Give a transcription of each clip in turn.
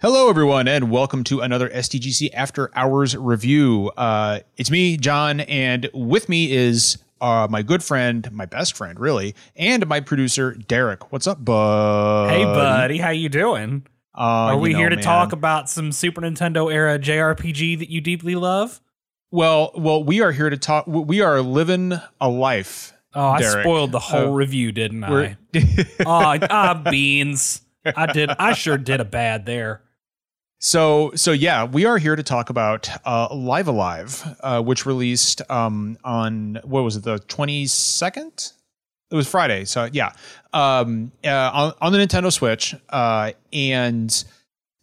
Hello, everyone, and welcome to another SDGC After Hours review. Uh, it's me, John, and with me is uh, my good friend, my best friend, really, and my producer, Derek. What's up, bud? Hey, buddy, how you doing? Uh, Are you we know, here to man. talk about some Super Nintendo era JRPG that you deeply love? Well, well, we are here to talk. We are living a life. Oh, I spoiled the whole Uh, review, didn't I? Oh, ah, beans. I did. I sure did a bad there. So so yeah, we are here to talk about uh, Live A Live, uh, which released um, on what was it the twenty second? It was Friday, so yeah, um, uh, on, on the Nintendo Switch, uh, and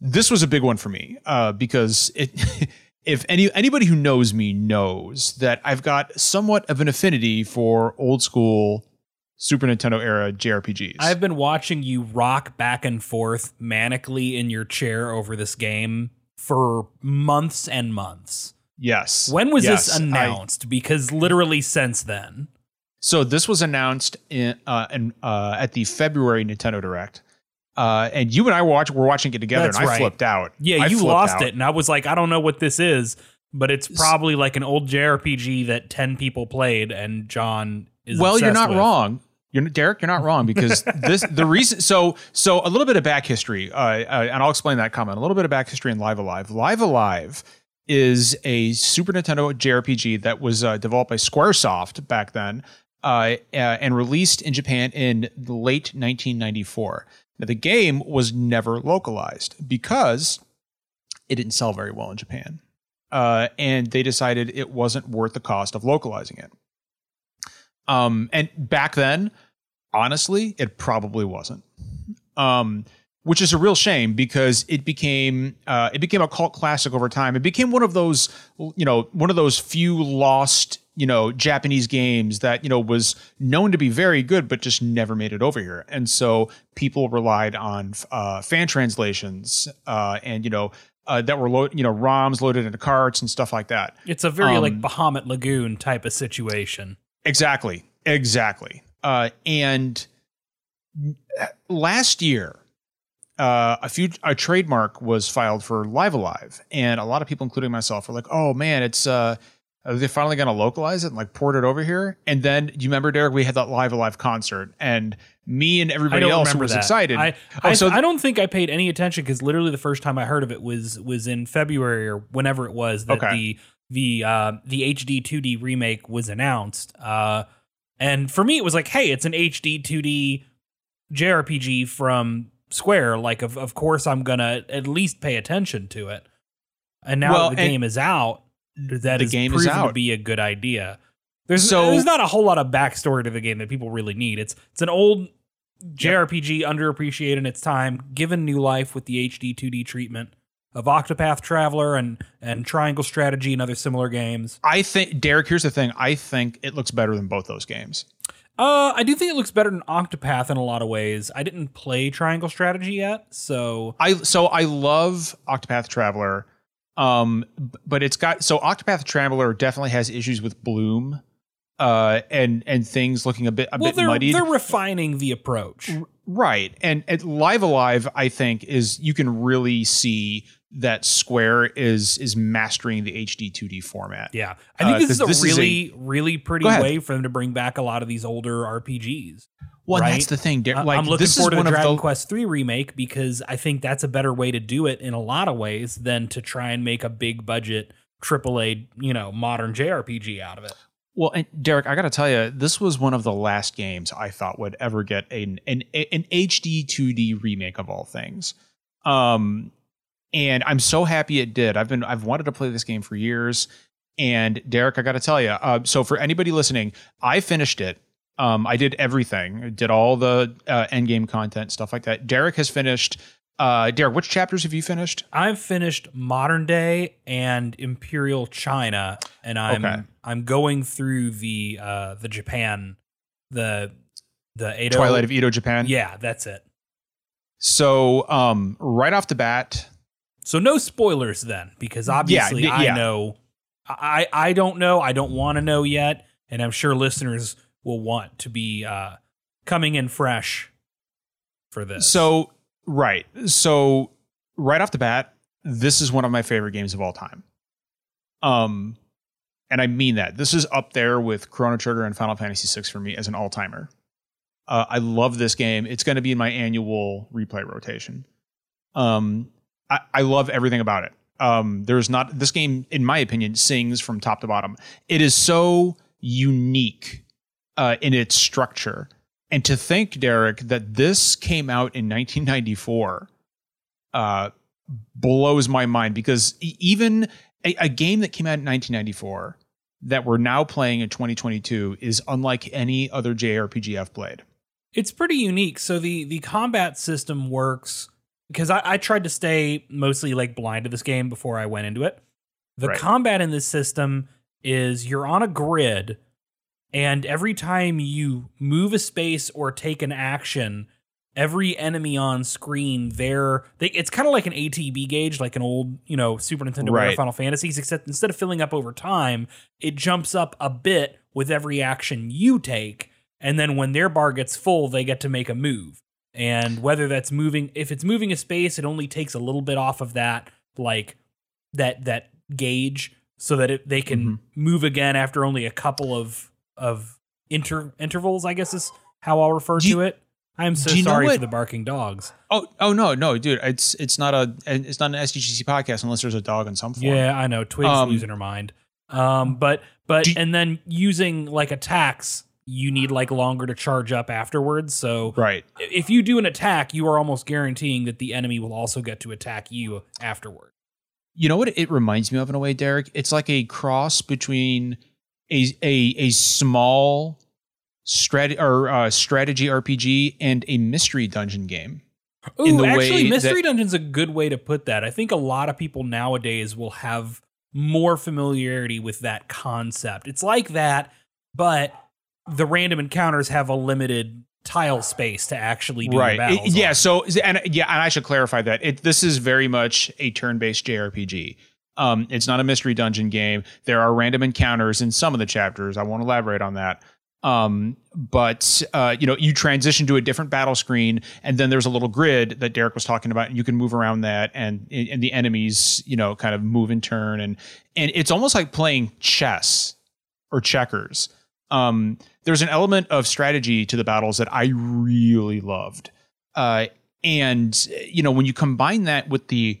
this was a big one for me uh, because it. If any anybody who knows me knows that I've got somewhat of an affinity for old school Super Nintendo era JRPGs. I've been watching you rock back and forth manically in your chair over this game for months and months. yes. When was Yes, this I- announced? because literally since then. So this was announced in, uh, in uh, at the February Nintendo Direct, uh, and you and I watch were watching it together, That's and I right. flipped out. Yeah, I you lost out. it, and I was like, I don't know what this is, but it's probably like an old JRPG that ten people played, and John is. Well, you're not with. wrong. You're Derek. You're not wrong because this the reason. So so a little bit of back history, uh, uh, and I'll explain that comment. A little bit of back history in Live Alive. Live A Live is a Super Nintendo JRPG that was uh, developed by SquareSoft back then, uh, uh, and released in Japan in late 1994. Now the game was never localized because it didn't sell very well in Japan, uh, and they decided it wasn't worth the cost of localizing it. Um, and back then, honestly, it probably wasn't. Um, which is a real shame because it became uh, it became a cult classic over time. It became one of those you know one of those few lost you know Japanese games that you know was known to be very good but just never made it over here. And so people relied on uh, fan translations uh, and you know uh, that were lo- you know ROMs loaded into carts and stuff like that. It's a very Um, like Bahamut Lagoon type of situation. Exactly. Exactly. Uh, and last year, uh, a few a trademark was filed for Live A Live, and a lot of people, including myself, were like, "Oh man, it's uh, are they finally going to localize it and like port it over here?" And then, you remember, Derek? We had that Live A Live concert, and me and everybody else was that. excited. I, Oh, I, so- I don't think I paid any attention because literally the first time I heard of it was was in February or whenever it was that Okay. the the uh, the HD 2D remake was announced. Uh, and for me, it was like, hey, it's an HD 2D JRPG from Square. Like, of of course, I'm gonna at least pay attention to it. And now Well, that the game is out, that The is game is proven to out. be a good idea. There's So- there's not a whole lot of backstory to the game that people really need. It's it's an old JRPG underappreciated in its time, given new life with the HD 2D treatment of Octopath Traveler and and Triangle Strategy and other similar games. I think, Derek. Here's the thing. I think it looks better than both those games. Uh, I do think it looks better than Octopath in a lot of ways. I didn't play Triangle Strategy yet, so I so I love Octopath Traveler, um, but it's got so Octopath Traveler definitely has issues with Bloom, uh, and and things looking a bit a well, bit they're muddied. they're refining the approach. right, and, and Live A Live, I think, is you can really see that Square is is mastering the HD 2D format. Yeah, I think Uh, this is a this is a- really really pretty way for them to bring back a lot of these older RPGs. Well, Right. that's the thing. Like I'm looking this forward is to one the Dragon the Quest three remake because I think that's a better way to do it in a lot of ways than to try and make a big budget AAA, you know, modern JRPG out of it. Well, and Derek, I got to tell you, this was one of the last games I thought would ever get an an, an HD 2D remake of all things. Um, and I'm so happy it did. I've been I've wanted to play this game for years. And Derek, I got to tell you, uh, so for anybody listening, I finished it. Um, I did everything, did all the uh, end game content, stuff like that. Derek has finished. Uh, Derek, which chapters have you finished? I've finished modern day and Imperial China, and I'm Okay. I'm going through the uh the Japan the the Edo Twilight of Edo Japan. Yeah, that's it. So, um, right off the bat, So no spoilers then, because obviously I yeah. know I I don't know, I don't want to know yet, and I'm sure listeners will want to be uh coming in fresh for this. So right. So right off the bat, this is one of my favorite games of all time. Um, and I mean that. This is up there with Chrono Trigger and Final Fantasy VI for me as an all timer. Uh, I love this game. It's going to be in my annual replay rotation. Um, I, I love everything about it. Um, there's not this game, in my opinion, sings from top to bottom. It is so unique uh, in its structure, and to think, Derek, that this came out in 1994 uh, blows my mind because even a, a game that came out in 1994 that we're now playing in 2022 is unlike any other JRPG I've played. It's pretty unique. So the the combat system works because I, I tried to stay mostly like blind to this game before I went into it. The Right. combat in this system is you're on a grid, and every time you move a space or take an action, every enemy on screen there they, it's kind of like an ATB gauge, like an old you know Super Nintendo or Right. Final Fantasies, except instead of filling up over time, it jumps up a bit with every action you take, and then when their bar gets full, they get to make a move and whether that's moving if it's moving a space it only takes a little bit off of that like that that gauge so that it, they can Mhm. move again after only a couple of of inter intervals i guess is how i'll refer Do you- to it i'm so do you know sorry for the barking dogs Oh, oh no, no, dude, it's it's not a it's not an SDGC podcast unless there's a dog in some form. yeah i know twig's Um, losing her mind um but but Do- and then using like attacks you need like longer to charge up afterwards so right. if you do an attack, you are almost guaranteeing that the enemy will also get to attack you afterward. You know what it reminds me of in a way, Derek? It's like a cross between a a a small strat or uh, strategy RPG and a mystery dungeon game. Ooh, actually, Mystery that- Dungeon's a good way to put that. I think a lot of people nowadays will have more familiarity with that concept. It's like that, but the random encounters have a limited tile space to actually do right. It- yeah. on. So and yeah, and I should clarify that it this is very much a turn-based JRPG. Um, it's not a mystery dungeon game. There are random encounters in some of the chapters. I won't elaborate on that. Um, but uh, you know, you transition to a different battle screen, and then there's a little grid that Derek was talking about, and you can move around that, and and the enemies, you know, kind of move and turn, and and it's almost like playing chess or checkers. Um, there's an element of strategy to the battles that I really loved. Uh, and you know, when you combine that with the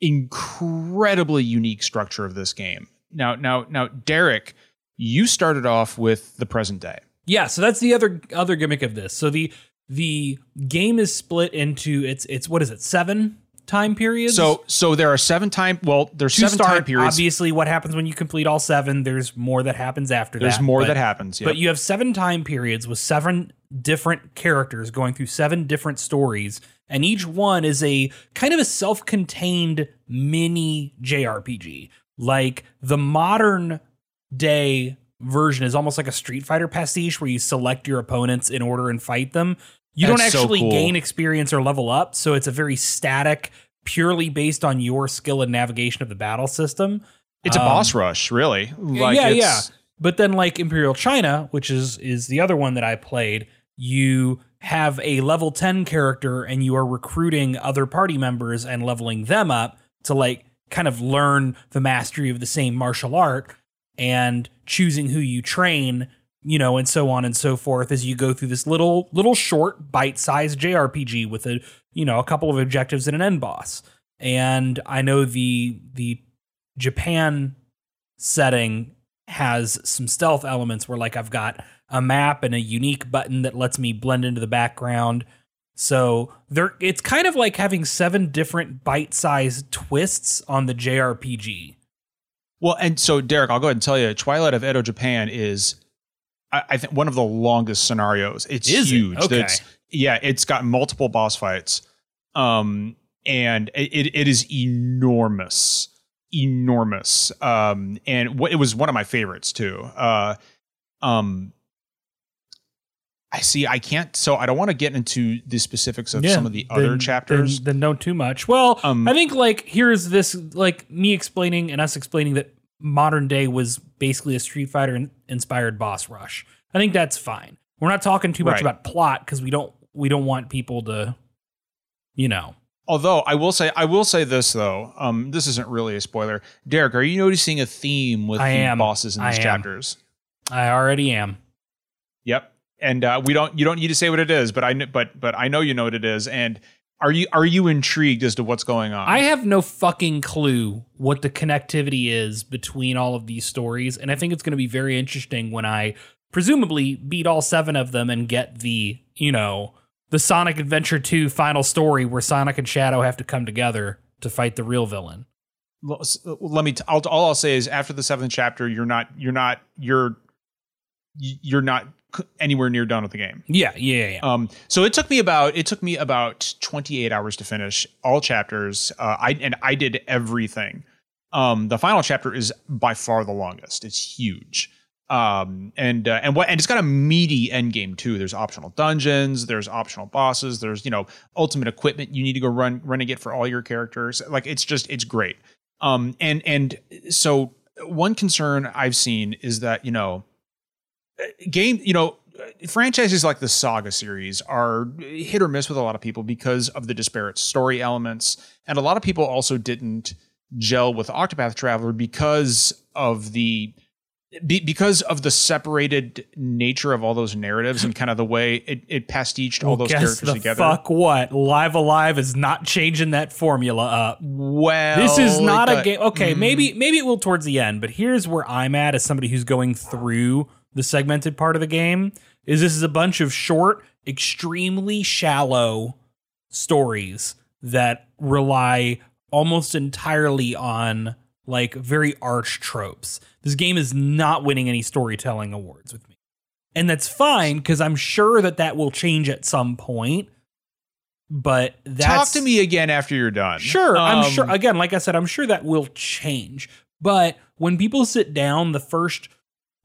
incredibly unique structure of this game. Now, now, now, Derek, you started off with the present day. Yeah, so that's the other other gimmick of this. So the the game is split into it's it's what is it seven time periods. So, so there are seven time. Well, there's to seven start, time periods. obviously, what happens when you complete all seven? There's more that happens after There's that. more but- that happens. Yeah. But you have seven time periods with seven different characters going through seven different stories, and each one is a kind of a self contained mini JRPG. Like the modern day version is almost like a Street Fighter pastiche where you select your opponents in order and fight them. You don't That's so actually cool. gain experience or level up, so it's a very static, purely based on your skill and navigation of the battle system. it's a um, boss rush, really. Like yeah, it's, But then like Imperial China, which is is the other one that I played, you have a level 10 character and you are recruiting other party members and leveling them up to like kind of learn the mastery of the same martial art and choosing who you train, you know, and so on and so forth as you go through this little little short bite-sized JRPG with a, you know, a couple of objectives and an end boss. And I know the the Japan setting has some stealth elements where like I've got a map and a unique button that lets me blend into the background. So there it's kind of like having seven different bite-sized twists on the JRPG. Well, and so Derek, I'll go ahead and tell you, Twilight of Edo Japan is, I, I think, one of the longest scenarios. It's Is it? huge. Okay. It's- yeah, it's got multiple boss fights, um, and it, it, it is enormous, enormous. Um, and what, it was one of my favorites too. Uh, um, I see. I can't. So I don't want to get into the specifics of some of the other then- chapters. Then, then don't too much. Well, Um, I think like here's this like me explaining and us explaining that modern day was basically a Street Fighter inspired boss rush. I think that's fine. We're not talking too much Right. about plot because we don't we don't want people to, you know. Although I will say, I will say this though. Um, this isn't really a spoiler. Derek, are you noticing a theme with I the am. bosses in I these am. chapters? I already am. Yep. And uh, we don't. You don't need to say what it is, but I. But but I know you know what it is. And are you are you intrigued as to what's going on? I have no fucking clue what the connectivity is between all of these stories, and I think it's going to be very interesting when I presumably beat all seven of them and get the you know the Sonic Adventure 2 final story where Sonic and Shadow have to come together to fight the real villain. Uh, let me. T- I'll, all I'll say is after the seventh chapter, you're not. You're not. You're. You're not anywhere near done with the game. Yeah, yeah, yeah. Um, so it took me about it took me about 28 hours to finish all chapters. Uh, I and I did everything. Um, the final chapter is by far the longest. It's huge. Um, and uh, and what and it's got a meaty end game too. There's optional dungeons. There's optional bosses. There's you know ultimate equipment you need to go run run and get for all your characters. Like it's just it's great. Um, and and so one concern I've seen is that you know game you know franchises like the saga series are hit or miss with a lot of people because of the disparate story elements and a lot of people also didn't gel with octopath traveler because of the be, because of the separated nature of all those narratives and kind of the way it, it pastiched all Well, those characters the together fuck what? Live A Live is not changing that formula up. well This is not a game. Okay, Mm. maybe maybe it will towards the end, but here's where I'm at as somebody who's going through the segmented part of the game. Is this is a bunch of short, extremely shallow stories that rely almost entirely on like very arch tropes. This game is not winning any storytelling awards with me. And that's fine because I'm sure that that will change at some point. But that's talk to me again after you're done Sure, I'm Um, sure. Again, like I said, I'm sure that will change. But when people sit down, the first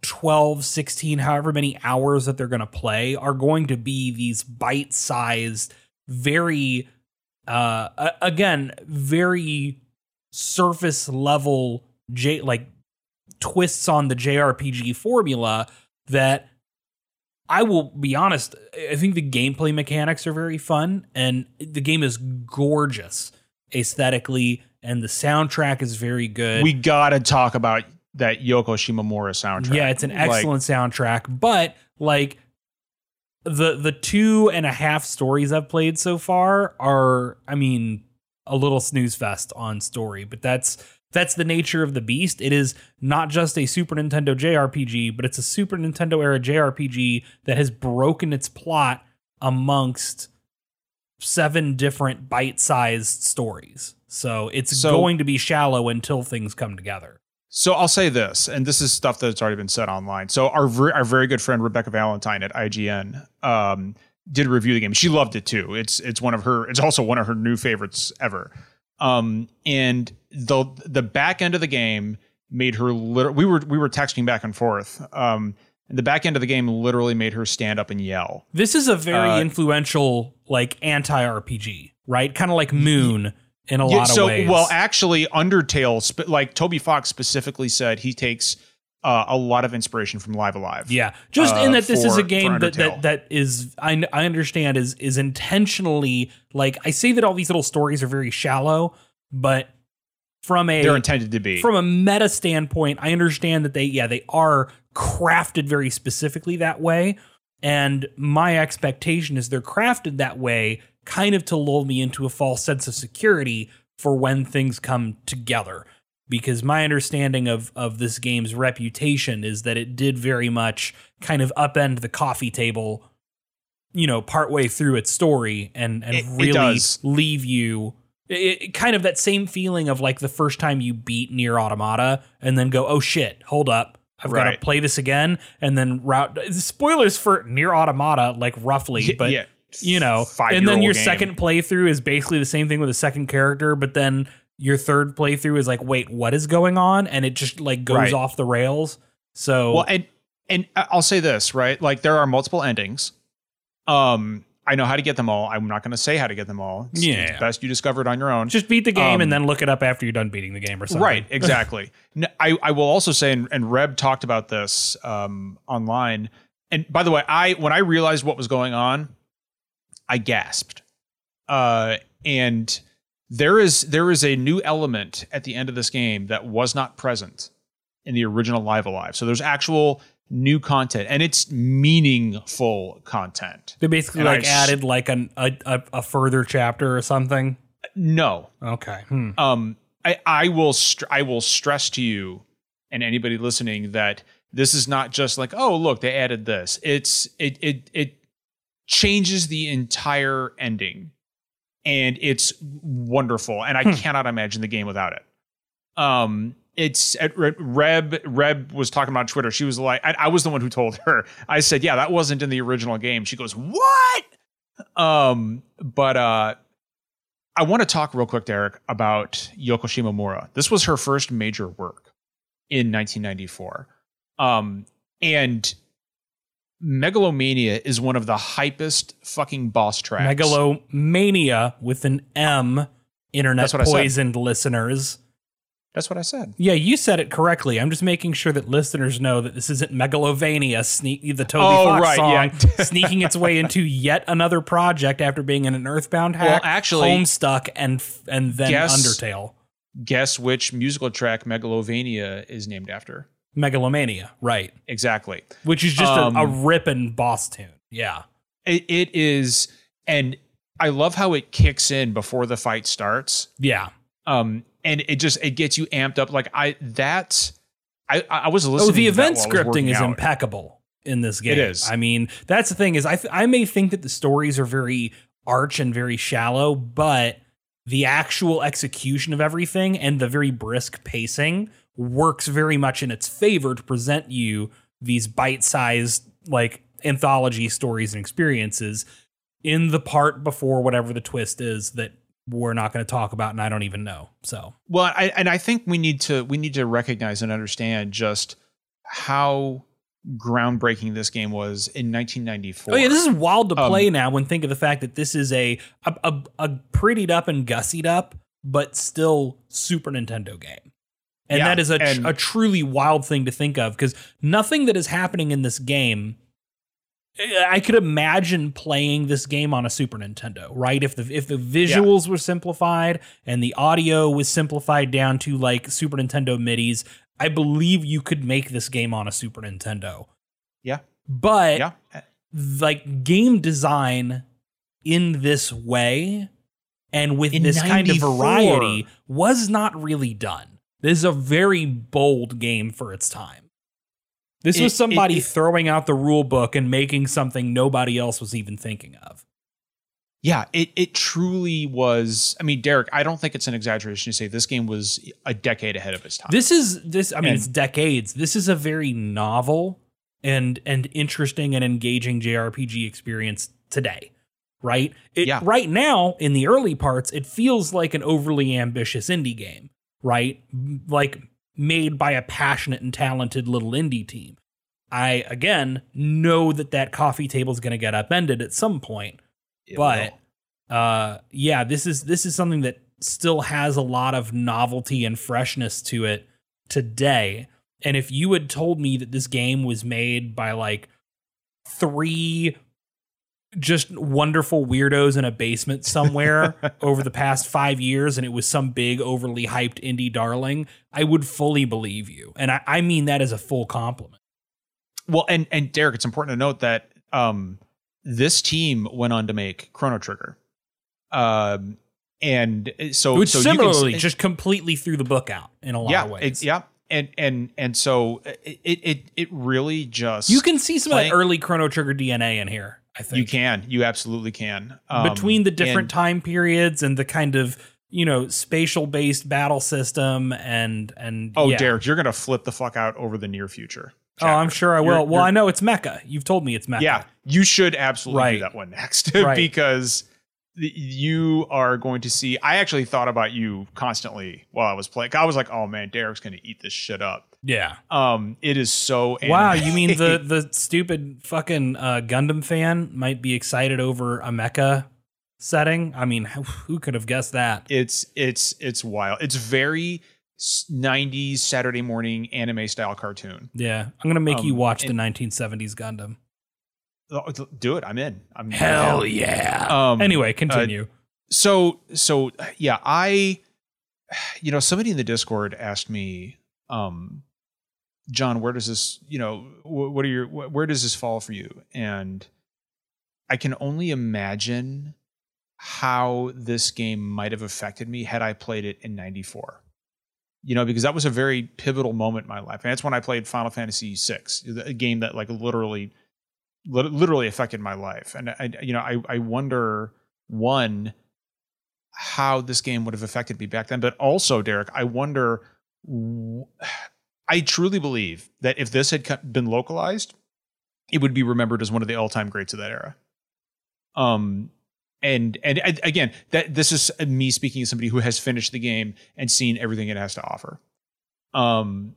12, 16, however many hours that they're going to play are going to be these bite sized, very, uh, again, very surface level, J, like twists on the JRPG formula that I will be honest, I think the gameplay mechanics are very fun and the game is gorgeous aesthetically and the soundtrack is very good. we gotta talk about that Yoko Shimomura soundtrack yeah, it's an Like, excellent soundtrack, but like the the two and a half stories I've played so far are, I mean, a little snooze fest on story, but that's that's the nature of the beast. It is not just a Super Nintendo JRPG, but it's a Super Nintendo era JRPG that has broken its plot amongst seven different bite-sized stories. So it's So- going to be shallow until things come together. So I'll say this, and this is stuff that's already been said online. So our our very good friend Rebecca Valentine at IGN um, did review the game. She loved it too. It's it's one of her. It's also one of her new favorites ever. Um, and the the back end of the game made her. Lit- we were we were texting back and forth. Um, and the back end of the game literally made her stand up and yell. This is a very Uh, influential, like anti RPG, right? Kind of like Moon in a Yeah, lot of so ways. well, actually, Undertale, like Toby Fox specifically said, he takes uh, a lot of inspiration from Live A Live. yeah, just uh, in that this is a game that, that that is I I understand is is intentionally like I say that all these little stories are very shallow, but from a they're intended to be. from a meta standpoint, I understand that they yeah they are crafted very specifically that way, and my expectation is they're crafted that way kind of to lull me into a false sense of security for when things come together. Because my understanding of of this game's reputation is that it did very much kind of upend the coffee table, you know, partway through its story and and It- it really does. leave you it, it- kind of that same feeling of like the first time you beat NieR: Automata and then go oh shit hold up i've got to play this again and then route spoilers for NieR: Automata like roughly but yeah, you know and then your game. second playthrough is basically the same thing with a second character but then your third playthrough is like wait what is going on and it just like goes Right. off the rails so Well, and and I'll say this right, like there are multiple endings. Um, I know how to get them all. I'm not going to say how to get them all. It's, Yeah. it's best you discover it on your own. just beat the game Um, and then look it up after you're done beating the game or something Right, exactly. I I will also say, and, and Reb talked about this um, online. And by the way, I when I realized what was going on, I gasped. Uh, and there is there is a new element at the end of this game that was not present in the original Live A Live. So there's actual new content and it's meaningful content. They basically And I like s- added like an, a, a a further chapter or something. No. Okay. Hmm. Um I I will str- I will stress to you and anybody listening that this is not just like oh look they added this. It's it it it changes the entire ending and it's wonderful and I Hmm. cannot imagine the game without it. Um it's at Reb Reb was talking about Twitter. She was like, I, I was the one who told her. I said, yeah, that wasn't in the original game. She goes, what? Um, but uh, I want to talk real quick, Derek, about Yoko Shimomura. This was her first major work in 1994. Um, and Megalomania is one of the hypest fucking boss tracks. Megalomania with an M. Internet That's what I said. poisoned listeners. That's what I said. Yeah, you said it correctly. I'm just making sure that listeners know that this isn't Megalovania, sneak the Toby Oh, Fox right, song, yeah. sneaking its way into yet another project after being in an Earthbound hack, Well, actually- Homestuck, and and then Guess- Undertale. Guess which musical track Megalovania is named after? Megalomania, right? Exactly. Which is just Um, a, a ripping boss tune. Yeah, It, it is, and I love how it kicks in before the fight starts. yeah. Um, and it just it gets you amped up. Like I that I I was listening. Oh, listening. the to event while I was scripting is out. impeccable in this game. It is. I mean, that's the thing is I th- I may think that the stories are very arch and very shallow, but the actual execution of everything and the very brisk pacing works very much in its favor to present you these bite-sized like anthology stories and experiences in the part before whatever the twist is that we're not going to talk about and I don't even know. So, Well, I, and I think we need to we need to recognize and understand just how groundbreaking this game was in 1994. Oh yeah, this is wild to Um, play now. When think of the fact that this is a a, a a prettied up and gussied up, but still Super Nintendo game, and Yeah, that is a and- a truly wild thing to think of because nothing that is happening in this game. eh, I could imagine playing this game on a Super Nintendo, right? If the if the visuals were simplified and the audio was simplified down to like Super Nintendo midis, I believe you could make this game on a Super Nintendo. Yeah. But yeah. like game design in this way and with In this kind of variety was not really done. This is a very bold game for its time. This It- was somebody it- it- throwing out the rule book and making something nobody else was even thinking of. Yeah, it it truly was. I mean, Derek, I don't think it's an exaggeration to say this game was a decade ahead of its time. This is this I mean And- it's decades. This is a very novel and and interesting and engaging JRPG experience today. Right? It Yeah. right now in the early parts it feels like an overly ambitious indie game, right? Like made by a passionate and talented little indie team. I again know that that coffee table is going to get upended at some point It but will. uh yeah this is this is something that still has a lot of novelty and freshness to it today and if you had told me that this game was made by like three just wonderful weirdos in a basement somewhere over the past five years and it was some big overly hyped indie darling i would fully believe you. And i, I mean that as a full compliment. Well, and and Derek, it's important to note that um, this team went on to make Chrono Trigger, um, and so which so similarly you can, just completely threw the book out in a lot yeah, of ways. it, yeah, and and and so it it it really just You can see some playing- of that early Chrono Trigger DNA in here. I think you can you absolutely can Um, between the different and- time periods and the kind of you know spatial based battle system and and Oh, yeah. Derek, you're gonna flip the fuck out over the near future. Oh, I'm sure I will. You're- well, you're- I know it's Mecha. You've told me it's Mecha. Yeah, you should absolutely Right. do that one next Right. because you are going to see. I actually thought about you constantly while I was playing. I was like, "Oh man, Derek's going to eat this shit up." Yeah. Um, it is so. Wow, you mean the the stupid fucking uh, Gundam fan might be excited over a Mecha setting? I mean, who, who could have guessed that? it's it's it's wild. It's very 90s Saturday morning anime style cartoon. Yeah, I'm gonna make you Um, watch the 1970s Gundam. Oh, Do it. I'm in. I'm Hell yeah! Um, anyway, continue. so so yeah, I you know, somebody in the Discord asked me, um, John, where does this, you know, wh- what are your wh- where does this fall for you? And I can only imagine how this game might have affected me had I played it in 94. You know, because that was a very pivotal moment in my life. And that's when I played Final Fantasy VI, a game that like literally lit- literally affected my life. And I you know, I I wonder one how this game would have affected me back then, but also Derek, I wonder I truly believe that if this had been localized, it would be remembered as one of the all-time greats of that era. Um, and and again, that this is me speaking as somebody who has finished the game and seen everything it has to offer. Um,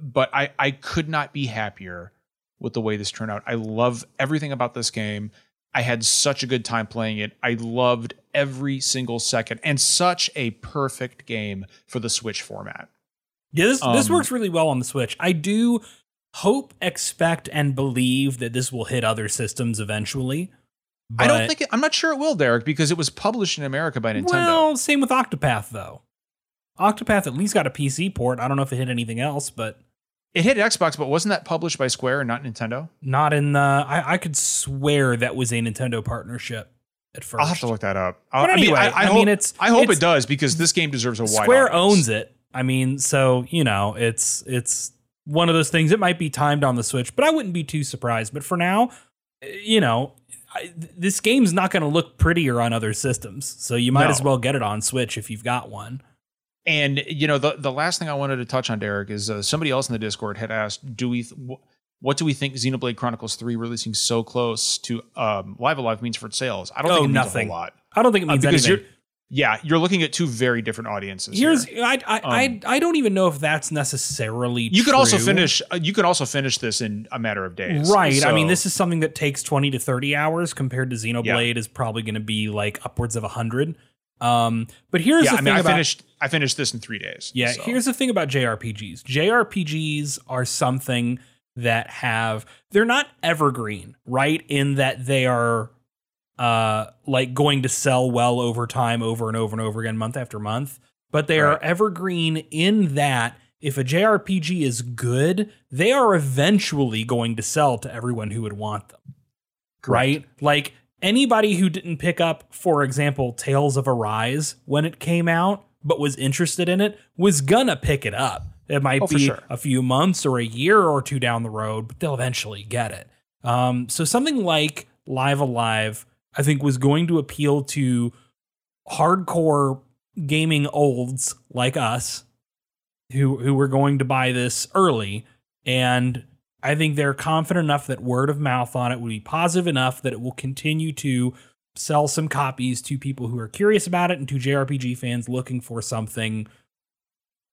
but I I could not be happier with the way this turned out. I love everything about this game. I had such a good time playing it. I loved every single second, and such a perfect game for the Switch format. Yeah, this this Um, works really well on the Switch. I do hope, expect, and believe that this will hit other systems eventually. I don't think it, I'm not sure it will, Derek, because it was published in America by Nintendo. Well, same with Octopath though. Octopath at least got a PC port. I don't know if it hit anything else, but it hit Xbox, but wasn't that published by Square and not Nintendo? not in the. I, I could swear that was a Nintendo partnership at 1st I'll have to look that up. Uh, But I mean, anyway, I, I, I hope, mean, it's- I hope it's- it does because this game deserves a wide. Square audience. owns it. I mean, so you know, it's it's one of those things. It might be timed on the Switch, but I wouldn't be too surprised. But for now, eh, you know, I, this game's not going to look prettier on other systems, so you might No. as well get it on Switch if you've got one. And you know, the the last thing I wanted to touch on, Derek, is uh, somebody else in the Discord had asked, "Do we? Th- wh- what do we think Xenoblade Chronicles Three releasing so close to um, Live A Live means for sales?" I don't Oh, think it means nothing. a whole lot I don't think it Uh, means because anything. you're yeah, you're looking at two very different audiences. Here's here. I I, I Um, I don't even know if that's necessarily. you could also finish. Uh, you could also finish this in a matter of days. Right. I mean, this is something that takes 20 to 30 hours compared to Xenoblade is probably going to be like upwards of 100. Um, but here's yeah. the I thing mean, I about finished. I finished this in three days. Yeah, so. here's the thing about JRPGs. JRPGs are something that have they're not evergreen, right? In that they are uh like going to sell well over time over and over and over again month after month, but they are evergreen in that if a JRPG is good, they are eventually going to sell to everyone who would want them right? Like anybody who didn't pick up, for example, Tales of Arise when it came out, but was interested in it, was gonna pick it up. It might Oh, be sure. a few months or a year or two down the road, but they'll eventually get it. Um, so something like Live A Live, I think, was going to appeal to hardcore gaming olds like us who who were going to buy this early and I think they're confident enough that word of mouth on it would be positive enough that it will continue to sell some copies to people who are curious about it and to JRPG fans looking for something,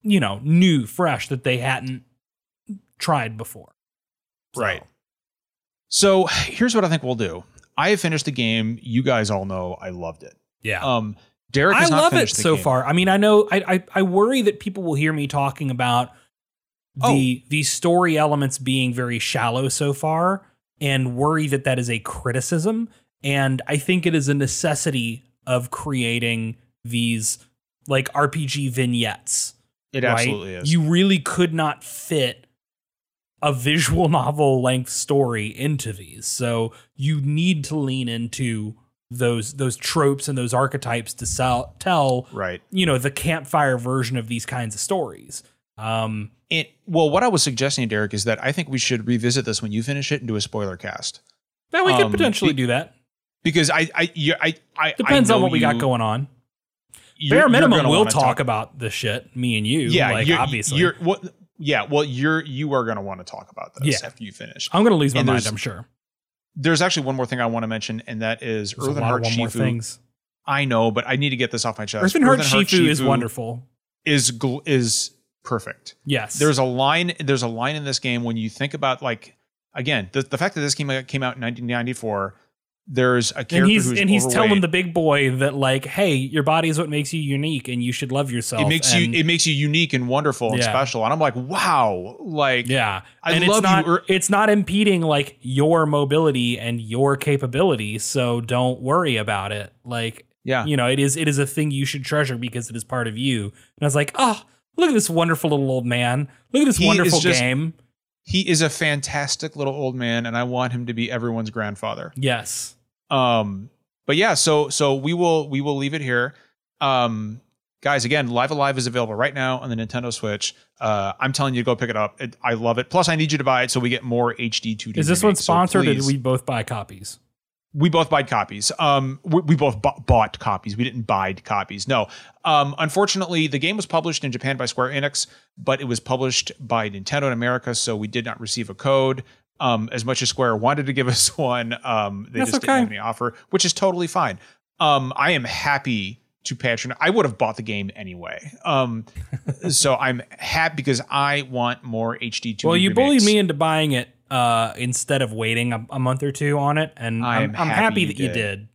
you know, new, fresh that they hadn't tried before. So, Right. So here's what I think we'll do. I have finished the game. You guys all know I loved it. Yeah. Um, Derek, I not love it so game. far. I mean, I know I, I I worry that people will hear me talking about the Oh. the story elements being very shallow so far, and worry that that is a criticism. And I think it is a necessity of creating these like RPG vignettes. It right? absolutely is. You really could not fit a visual novel length story into these. So you need to lean into those those tropes and those archetypes to sell, tell right. you know the campfire version of these kinds of stories. Um, It well, what I was suggesting, Derek, is that I think we should revisit this when you finish it and do a spoiler cast now we could Um, potentially be- do that. because I, I, you, I, I Depends I on what we got going on. Bare minimum, we'll wanna talk, about the shit. Me and you. Yeah, like obviously. You're what? Yeah, well, you're you are going to want to talk about this Yeah. after you finish. I'm gonna lose my and mind. I'm sure. There's actually one more thing I want to mention, and that is There's a lot Heart of one more Shifu. things. I know, but I need to get this off my chest. Earthen Heart Shifu is wonderful. Is gl- is perfect. Yes. There's a line. There's a line in this game when you think about like again the, the fact that this out, came out in 1994. There's a character and he's and he's telling the big boy that like, hey, your body is what makes you unique, and you should love yourself. it makes And- you it makes you unique and wonderful and Yeah. special. And I'm like, wow, like yeah, I and love it's not you, it's not impeding like your mobility and your capability. So don't worry about it. Like Yeah. You know, it is it is a thing you should treasure because it is part of you. And I was like, oh, look at this wonderful little old man. Look at this He wonderful just- game. He is a fantastic little old man, and I want him to be everyone's grandfather. Yes. Um, but yeah, so so we will we will leave it here. Um, guys, again, Live A Live is available right now on the Nintendo Switch. Uh, I'm telling you to go pick it up. It, I love it. Plus, I need you to buy it so we get more HD 2D. Is this one remakes. So sponsored or did we both buy copies? We both bought copies. Um, we, we both bu- bought copies. We didn't buy copies. No. Um, unfortunately, the game was published in Japan by Square Enix, but it was published by Nintendo in America, so we did not receive a code. Um, as much as Square wanted to give us one, um, they That's just okay. didn't have any offer, which is totally fine. Um, I am happy to patronize. I would have bought the game anyway. Um, so I'm happy because I want more HD 2D. Well, you bullied me into buying it uh, instead of waiting a, a month or two on it, and I'm, I'm happy happy, you that you did. did.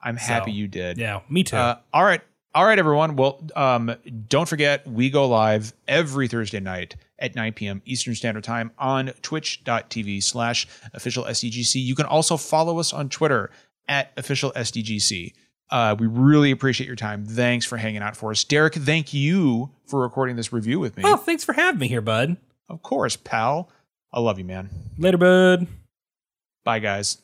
I'm happy so, you did. Yeah, me too. Uh, all right. All right, everyone. Well, um, don't forget, we go live every Thursday night at 9 p.m. Eastern Standard Time on twitch.tv slash official SDGC. You can also follow us on Twitter at official SDGC. Uh, we really appreciate your time. Thanks for hanging out for us. Derek, thank you for recording this review with me. oh, thanks for having me here, bud. Of course, pal. I love you, man. Later, bud. Bye, guys.